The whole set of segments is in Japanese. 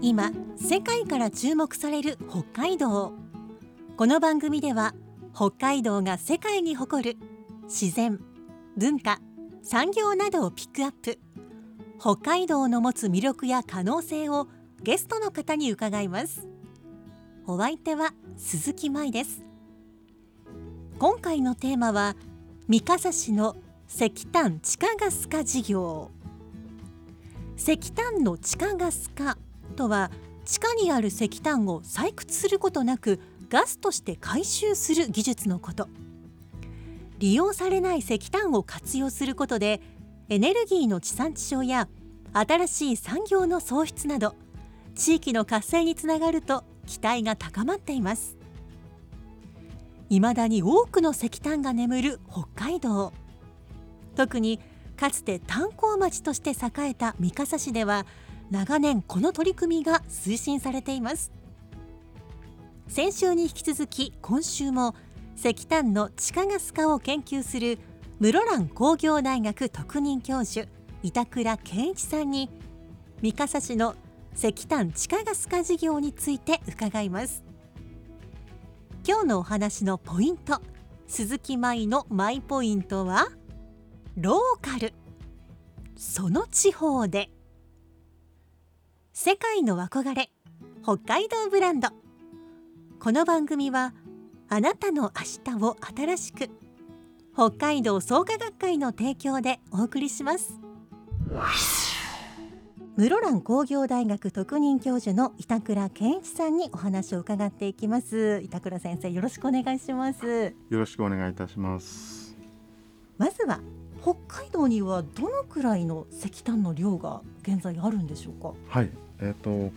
今世界から注目される北海道。この番組では北海道が世界に誇る自然文化産業などをピックアップ。北海道の持つ魅力や可能性をゲストの方に伺います。お相手は鈴木舞です。今回のテーマは三笠市の石炭地下ガス化事業。石炭の地下ガス化とは地下にある石炭を採掘することなくガスとして回収する技術のこと。利用されない石炭を活用することでエネルギーの地産地消や新しい産業の創出など地域の活性につながると期待が高まっています。未だに多くの石炭が眠る北海道。特にかつて炭鉱町として栄えた三笠市では長年この取り組みが推進されています。先週に引き続き今週も石炭の地下ガス化を研究する室蘭工業大学特任教授板倉健一さんに三笠市の石炭地下ガス化事業について伺います。今日のお話のポイント鈴木舞のマイポイントは？ローカル。その地方で。世界の憧れ。北海道ブランド。この番組はあなたの明日を新しく。北海道創価学会の提供でお送りします。室蘭工業大学特任教授の板倉健一さんにお話を伺っていきます。板倉先生よろしくお願いします。よろしくお願いいたします。まずは北海道にはどのくらいの石炭の量が現在あるんでしょうか？はい、えっ、と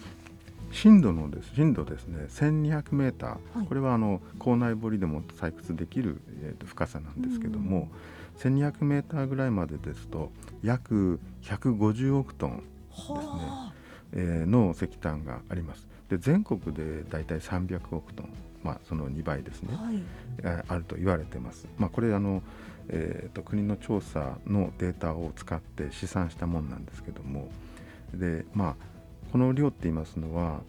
深度のです深度ですね、1200メーター、はいこれはあの校内堀でも採掘できる、えー、と深さなんですけども、1200メーターぐらいまでですと約150億トン、はえーの石炭があります。で全国でだいたい300億トン、まあその2倍ですねあ、。はい。えーあると言われてます。まあ、これあの、えー、と国の調査のデータを使って試算したものなんですけどもで、まあ、この量って言いますのは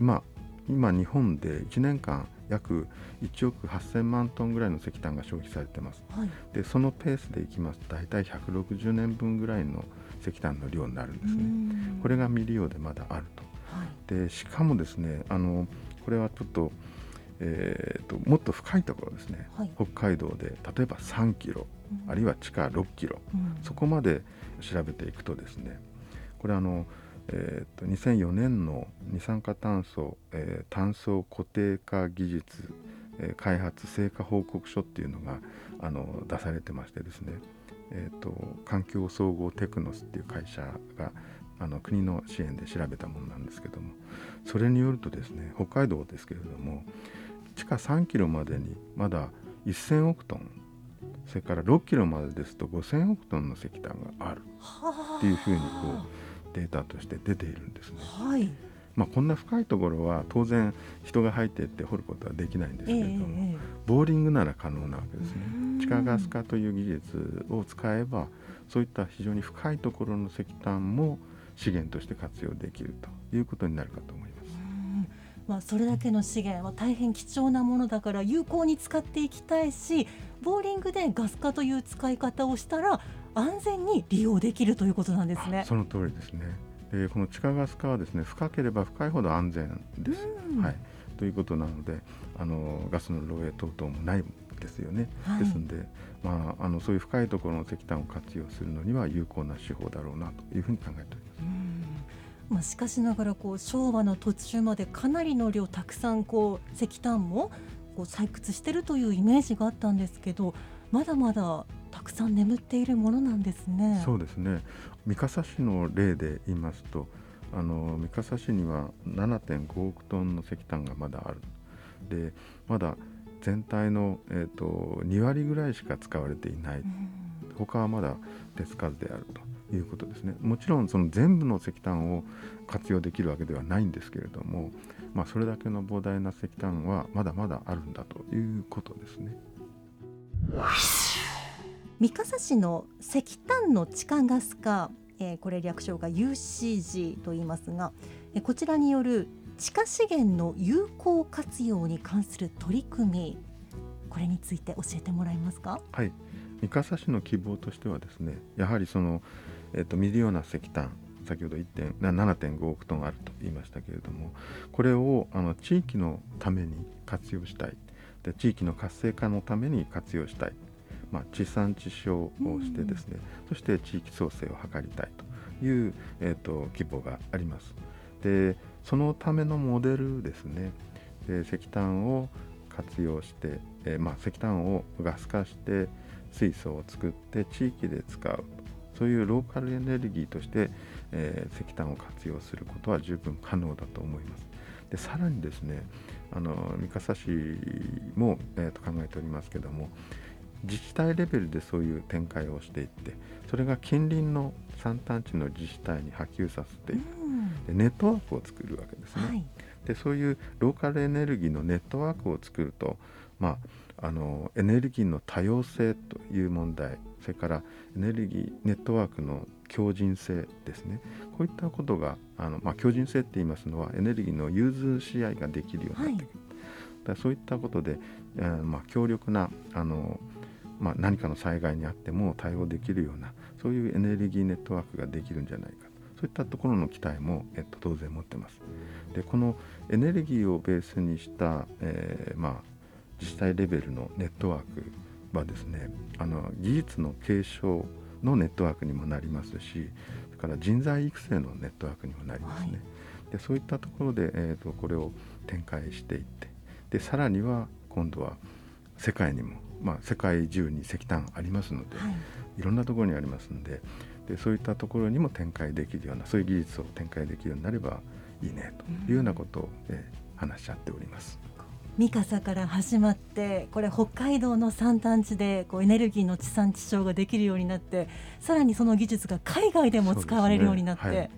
今今日本で1年間約1億8000万トンぐらいの石炭が消費されてます。はい。でそのペースでいきますと大体160年分ぐらいの石炭の量になるんですね。これが未利用でまだあると。はい。でしかもですねあのこれはちょっと,、えーともっと深いところですね、はい。北海道で例えば3キロあるいは地下6キロうん。そこまで調べていくとですねこれあの、えー、と2004年の二酸化炭素、えー炭素固定化技術、えー開発成果報告書っていうのがあの出されてましてですね、えー、と環境総合テクノスっていう会社があの国の支援で調べたものなんですけどもそれによるとですね北海道ですけれども地下3キロまでにまだ1000億トンそれから6キロまでですと5000億トンの石炭があるはっていうふうにこうデータとして出ているんですね。はい。まあ、こんな深いところは当然人が入っていって掘ることはできないんですけれども、ええボーリングなら可能なわけですねうん。地下ガス化という技術を使えばそういった非常に深いところの石炭も資源として活用できるということになるかと思います。うんまあ、それだけの資源は大変貴重なものだから有効に使っていきたいしボーリングでガス化という使い方をしたら安全に利用できるということなんですね。その通りですね。でこの地下ガス化はですね深ければ深いほど安全です。うんはい、ということなのであのガスの漏洩等々もないですよね。はいですので、まあ、あのそういう深いところの石炭を活用するのには有効な手法だろうなというふうに考えております。うんまあ、しかしながらこう昭和の途中までかなりの量たくさんこう石炭もこう採掘してるというイメージがあったんですけどまだまだたくさん眠っているものなんですね。そうですね。三笠市の例で言いますとあの三笠市には7.5億トンの石炭がまだある。でまだ全体の、えーと、2割ぐらいしか使われていない、他はまだ手つかずであるということですね。もちろんその全部の石炭を活用できるわけではないんですけれども、まあ、それだけの膨大な石炭はまだまだあるんだということですね。三笠市の石炭の地下ガス化、えー、これ略称が UCG と言いますが、えー、こちらによる地下資源の有効活用に関する取り組みこれについて教えてもらえますか？はい。三笠市の希望としてはですねやはりその、えーと、未利用な石炭先ほど7.5億トンあると言いましたけれどもこれをあの地域のために活用したい。で地域の活性化のために活用したい、まあ、地産地消をしてですね、そして地域創生を図りたいという、えーと希望があります。でそのためのモデルですね。で石炭を活用して、えー、まあ、石炭をガス化して水素を作って地域で使う。そういうローカルエネルギーとして、えー、石炭を活用することは十分可能だと思います。でさらにですねあの三笠市も、えー、と考えておりますけども自治体レベルでそういう展開をしていってそれが近隣の山間地の自治体に波及させていく、うん、ネットワークを作るわけですね。はい、でそういうローカルエネルギーのネットワークを作ると、まあ、あのエネルギーの多様性という問題それからエネルギーネットワークの強靭性ですね。こういったことがあの、まあ、強靭性って言いますのはエネルギーの融通し合いができるようになってくる、はい、だそういったことで、えーまあ、強力なあのまあ、何かの災害にあっても対応できるようなそういうエネルギーネットワークができるんじゃないかそういったところの期待も、えっと、当然持ってます。でこのエネルギーをベースにした、えー、まあ、自治体レベルのネットワークはですねあの技術の継承のネットワークにもなりますしそれから人材育成のネットワークにもなりますね。はい、でそういったところで、えーとこれを展開していってでさらには今度は世界にもまあ、世界中に石炭ありますので、はい、いろんなところにありますのででそういったところにも展開できるようなそういう技術を展開できるようになればいいねというようなことを、えー、話し合っております。三笠から始まってこれ北海道の山間地でこうエネルギーの地産地消ができるようになってさらにその技術が海外でも使われるようになって、ね。はい、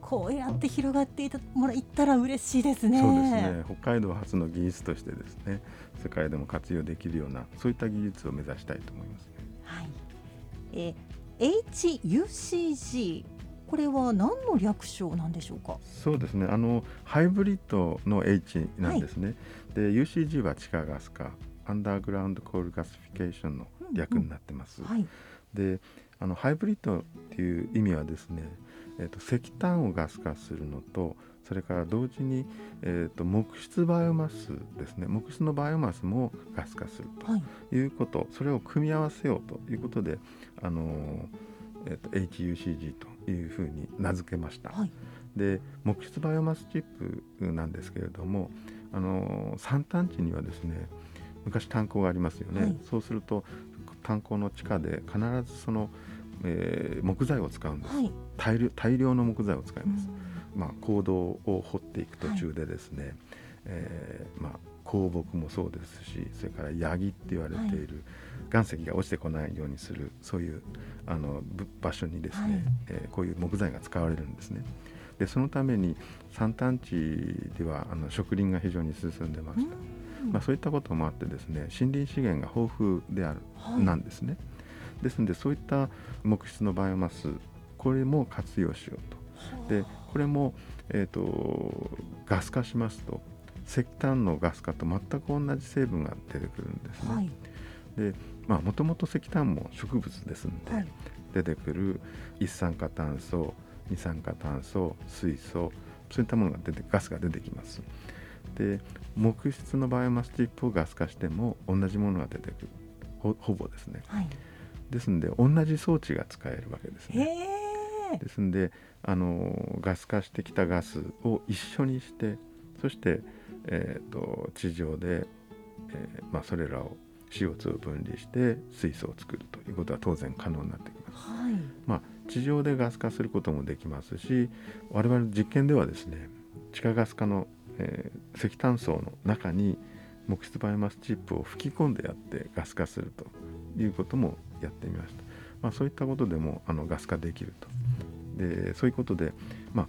こうやって広がっていたもらったら嬉しいですね。そうですね。北海道初の技術としてですね世界でも活用できるようなそういった技術を目指したいと思います、ね、はい。えー、HUCG これは何の略称なんでしょうか？そうですね。あのハイブリッドの H なんですね、はい、で UCG は地下ガス化アンダーグラウンドコールガスフィケーションの略になってます、うんうん。はい、であのハイブリッドっていう意味はですね、えーと石炭をガス化するのとそれから同時に、えーと、木質バイオマスですね。木質のバイオマスもガス化するということ、はい、それを組み合わせようということで、あのえーと、HUCG というふうに名付けました。はい、で木質バイオマスチップなんですけれども、あの山間地にはですね昔炭鉱がありますよね、はい、そうすると炭鉱の地下で必ずその、えー、木材を使うんです、大量大量の木材を使います。うん。まあ、坑道を掘っていく途中でですね、はい、えー、まあ、鉱木もそうですしそれからヤギって言われている、岩石が落ちてこないようにするそういうあの場所にですね、はい、えー、こういう木材が使われるんですね。でそのために山間地ではあの植林が非常に進んでました。まあ、そういったこともあってですね森林資源が豊富である、はい、なんですね。ですのでそういった木質のバイオマスこれも活用しようと。でこれも、えーと、ガス化しますと石炭のガス化と全く同じ成分が出てくるんですね。はい、でまあもともと石炭も植物ですので、はい、出てくる一酸化炭素二酸化炭素水素そういったものが出てガスが出てきます。で木質のバイオマスチップをガス化しても同じものが出てくるほほぼですね。はい、ですので同じ装置が使えるわけですね。ですんであのガス化してきたガスを一緒にしてそして、えーと、地上で、えーまあ、それらを CO2 を分離して水素を作るということは当然可能になってきます。はい。まあ、地上でガス化することもできますし我々の実験ではですね地下ガス化の、えー石炭層の中に木質バイオマスチップを吹き込んでやってガス化するということもやってみました、まあ、そういったことでもあのガス化できると。でそういうことで、まあ、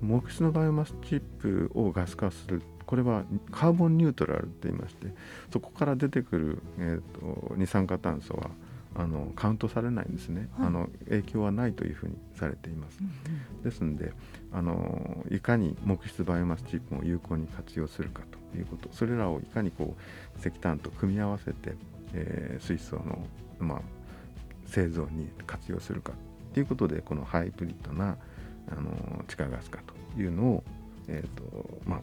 木質のバイオマスチップをガス化するこれはカーボンニュートラルって言いましてそこから出てくる、えー、と二酸化炭素はあのカウントされないんですね、はい。あの影響はないというふうにされています。うんですのであのいかに木質バイオマスチップを有効に活用するかということ。それらをいかにこう石炭と組み合わせて、えー水素の、まあ、製造に活用するかということでこのハイブリッドなあの地下ガス化というのを、えーとまあ、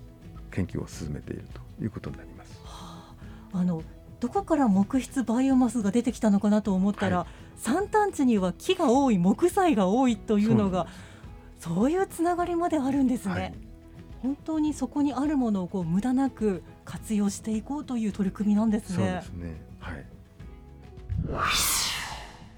研究を進めているということになります。はあ。あのどこから木質バイオマスが出てきたのかなと思ったら、は山間地には木が多い木材が多いというのがそういうつながりまであるんですね、はい。本当にそこにあるものをこう無駄なく活用していこうという取り組みなんですそうでねすね。はい。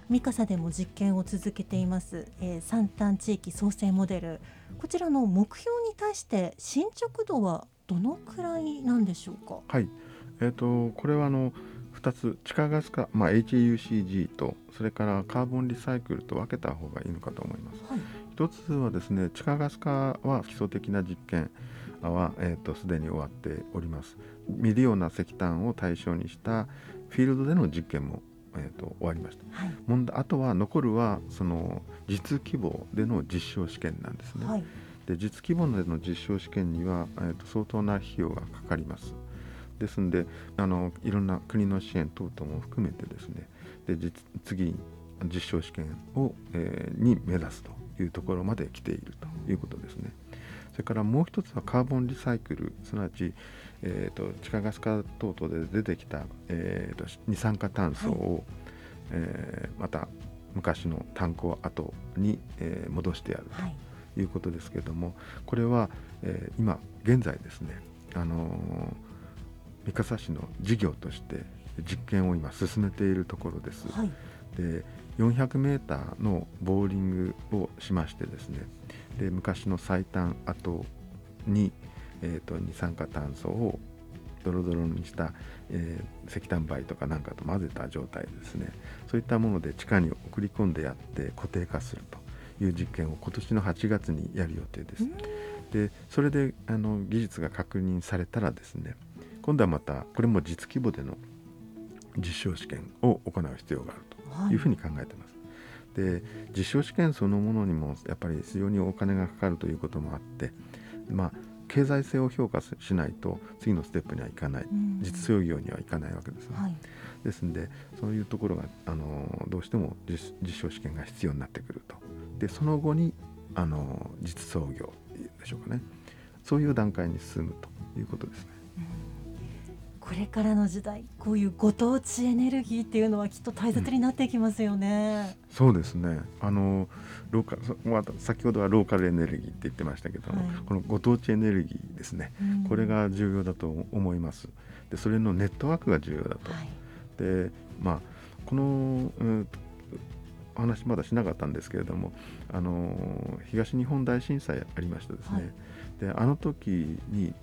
ミカサでも実験を続けています、えー、山端地域創生モデル。こちらの目標に対して進捗度はどのくらいなんでしょうか？はい、えー、とこれはあの2つ地下ガス化、まあ、HUCG とそれからカーボンリサイクルと分けた方がいいのかと思います。はい一つはですね地下ガス化は基礎的な実験はえーとすでに終わっております。未利用な石炭を対象にしたフィールドでの実験も、えー、と終わりました。はい問題あとは残るはその実規模での実証試験なんですね。はいで実規模での実証試験には、えー、と相当な費用がかかります。ですのであのいろんな国の支援等々も含めてですねで実次実証試験を、えーに目指すというところまで来ているということですね。それからもう一つはカーボンリサイクルすなわち、えー、と地下ガス化等々で出てきた、えー、と二酸化炭素を、えーまた昔の炭鉱跡に、えー戻してやると。はいいうことですけれどもこれは、えー今現在ですね、あのー三笠市の事業として実験を今進めているところです。はい。で400メーターのボーリングをしましてですねで昔の最短跡に、えー、と二酸化炭素をドロドロにした、えー石炭灰とかなんかと混ぜた状態ですね。そういったもので地下に送り込んでやって固定化するという実験を今年の8月にやる予定です。でそれであの技術が確認されたらですね今度はまたこれも実規模での実証試験を行う必要があるはというふうに考えてます。で実証試験そのものにもやっぱり非常にお金がかかるということもあってまあ経済性を評価ししないと次のステップにはいかないうん実操業にはいかないわけですね。はいですんでそういうところがあのどうしても実実証試験が必要になってくるとでその後にあの実操業でしょうかねそういう段階に進むということですね。これからの時代こういうご当地エネルギーっていうのはきっと大切になっていきますよね。そうですねあのローカそまた先ほどはローカルエネルギーって言ってましたけども、はいこのご当地エネルギーですねうんこれが重要だと思います。でそれのネットワークが重要だと。はいでまあこの、うんお話まだしなかったんですけれどもあの東日本大震災ありましたですね、はい。であの時に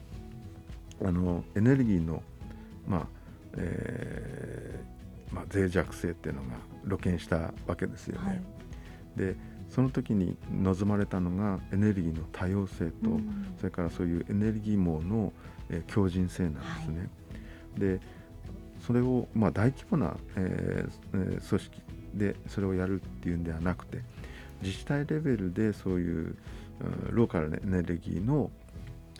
あのエネルギーの、まあえーまあ、脆弱性っていうのが露見したわけですよね。はい。でその時に望まれたのがエネルギーの多様性と、うん。それからそういうエネルギー網の、えー強靭性なんですね。でそれを、まあ、大規模な、えーえー組織でそれをやるっていうんではなくて自治体レベルでそういう、うんローカルなエネルギーの、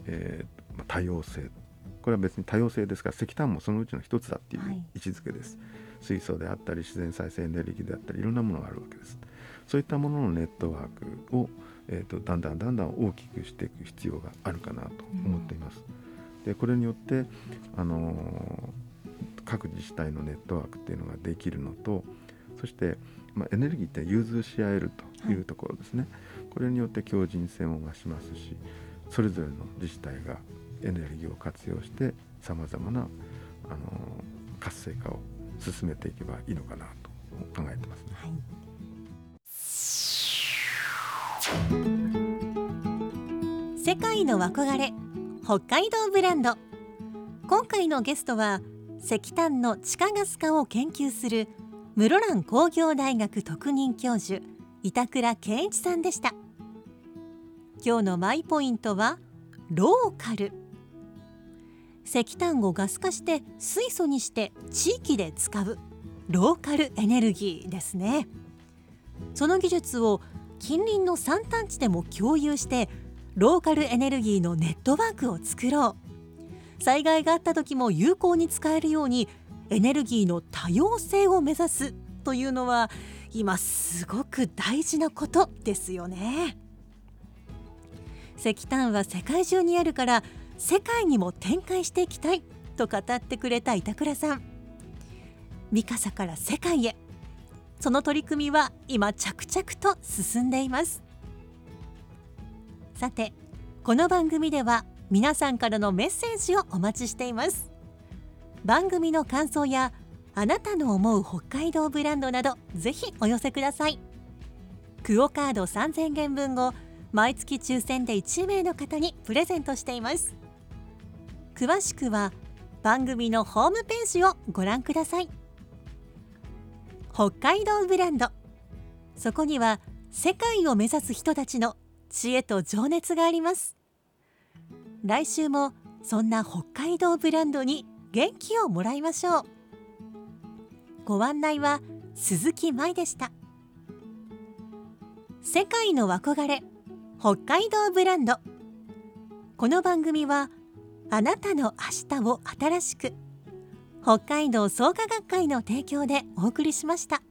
えーまあ多様性。これは別に多様性ですから石炭もそのうちの一つだっていうはい。位置づけです、水素であったり自然再生エネルギーであったりいろんなものがあるわけです。そういったもののネットワークを、えー、とだんだんだんだん大きくしていく必要があるかなと思っています、でこれによって、あのー各自治体のネットワークっていうのができるのとそして、まあ、エネルギーって融通し合えるとい。うところですね、これによって強靭性も増しますしそれぞれの自治体がエネルギーを活用してさまざまな、あのー活性化を進めていけばいいのかなと考えてますね。はい。世界の憧れ北海道ブランド。今回のゲストは石炭の地下ガス化を研究する室蘭工業大学特任教授板倉健一さんでした。今日のマイポイントはローカル。石炭をガス化して水素にして地域で使うローカルエネルギーですね。その技術を近隣の山間地でも共有してローカルエネルギーのネットワークを作ろう。災害があった時も有効に使えるようにエネルギーの多様性を目指すというのは今すごく大事なことですよね。石炭は世界中にあるから世界にも展開していきたいと語ってくれた板倉さん。三笠から世界へ。その取り組みは今着々と進んでいます。さてこの番組では皆さんからのメッセージをお待ちしています。番組の感想やあなたの思う北海道ブランドなどぜひお寄せください。クオカード3000元分を毎月抽選で1名の方にプレゼントしています。詳しくは番組のホームページをご覧ください。北海道ブランド。そこには世界を目指す人たちの知恵と情熱があります。来週もそんな北海道ブランドに元気をもらいましょう。ご案内は鈴木舞でした。世界の憧れ北海道ブランド。この番組はあなたの明日を新しく北海道創価学会の提供でお送りしました。